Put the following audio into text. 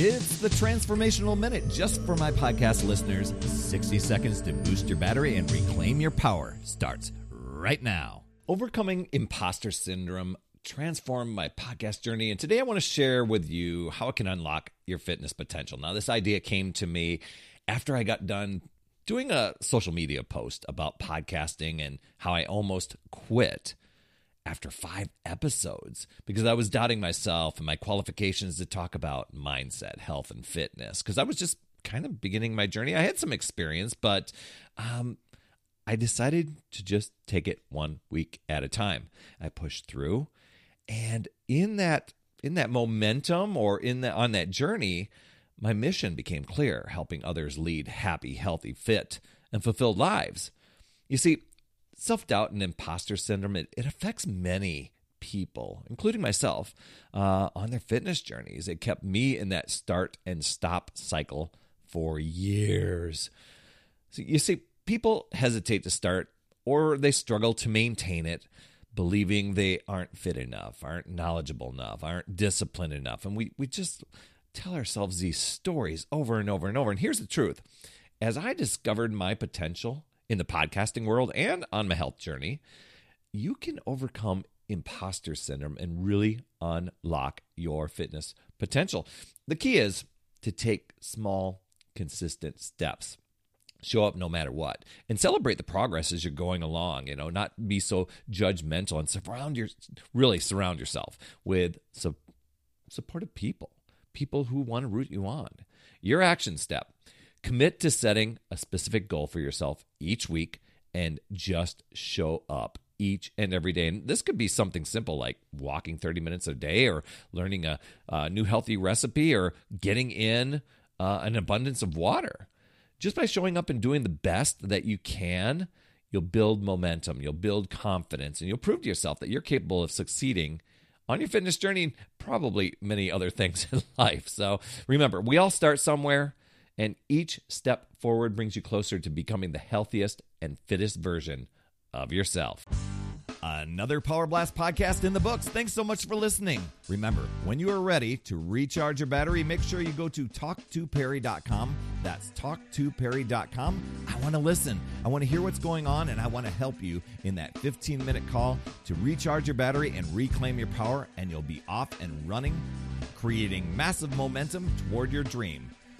It's the Transformational Minute just for my podcast listeners. 60 seconds to boost your battery and reclaim your power starts right now. Overcoming imposter syndrome transformed my podcast journey. And today I want to share with you how it can unlock your fitness potential. Now, this idea came to me after I got done doing a social media post about podcasting and how I almost quit after five episodes because I was doubting myself and my qualifications to talk about mindset, health, and fitness because I was just kind of beginning my journey. I had some experience, but um, I decided to just take it one week at a time. I pushed through, and in that in that momentum or in that on that journey, my mission became clear: helping others lead happy, healthy, fit, and fulfilled lives. You see, self doubt and imposter syndrome, it, it affects many people, including myself, uh, on their fitness journeys. It kept me in that start and stop cycle for years. So you see, people hesitate to start or they struggle to maintain it, believing they aren't fit enough, aren't knowledgeable enough, aren't disciplined enough. And we, we just tell ourselves these stories over and over and over. And here's the truth as I discovered my potential in the podcasting world and on my health journey, you can overcome imposter syndrome and really unlock your fitness potential. The key is to take small, consistent steps. Show up no matter what and celebrate the progress as you're going along, you know, not be so judgmental and surround your really surround yourself with su- supportive people, people who want to root you on. Your action step Commit to setting a specific goal for yourself each week and just show up each and every day. And this could be something simple like walking 30 minutes a day or learning a, a new healthy recipe or getting in uh, an abundance of water. Just by showing up and doing the best that you can, you'll build momentum, you'll build confidence, and you'll prove to yourself that you're capable of succeeding on your fitness journey and probably many other things in life. So remember, we all start somewhere. And each step forward brings you closer to becoming the healthiest and fittest version of yourself. Another Power Blast podcast in the books. Thanks so much for listening. Remember, when you are ready to recharge your battery, make sure you go to talktoperry.com. That's talktoperry.com. I want to listen. I want to hear what's going on, and I want to help you in that 15 minute call to recharge your battery and reclaim your power, and you'll be off and running, creating massive momentum toward your dream.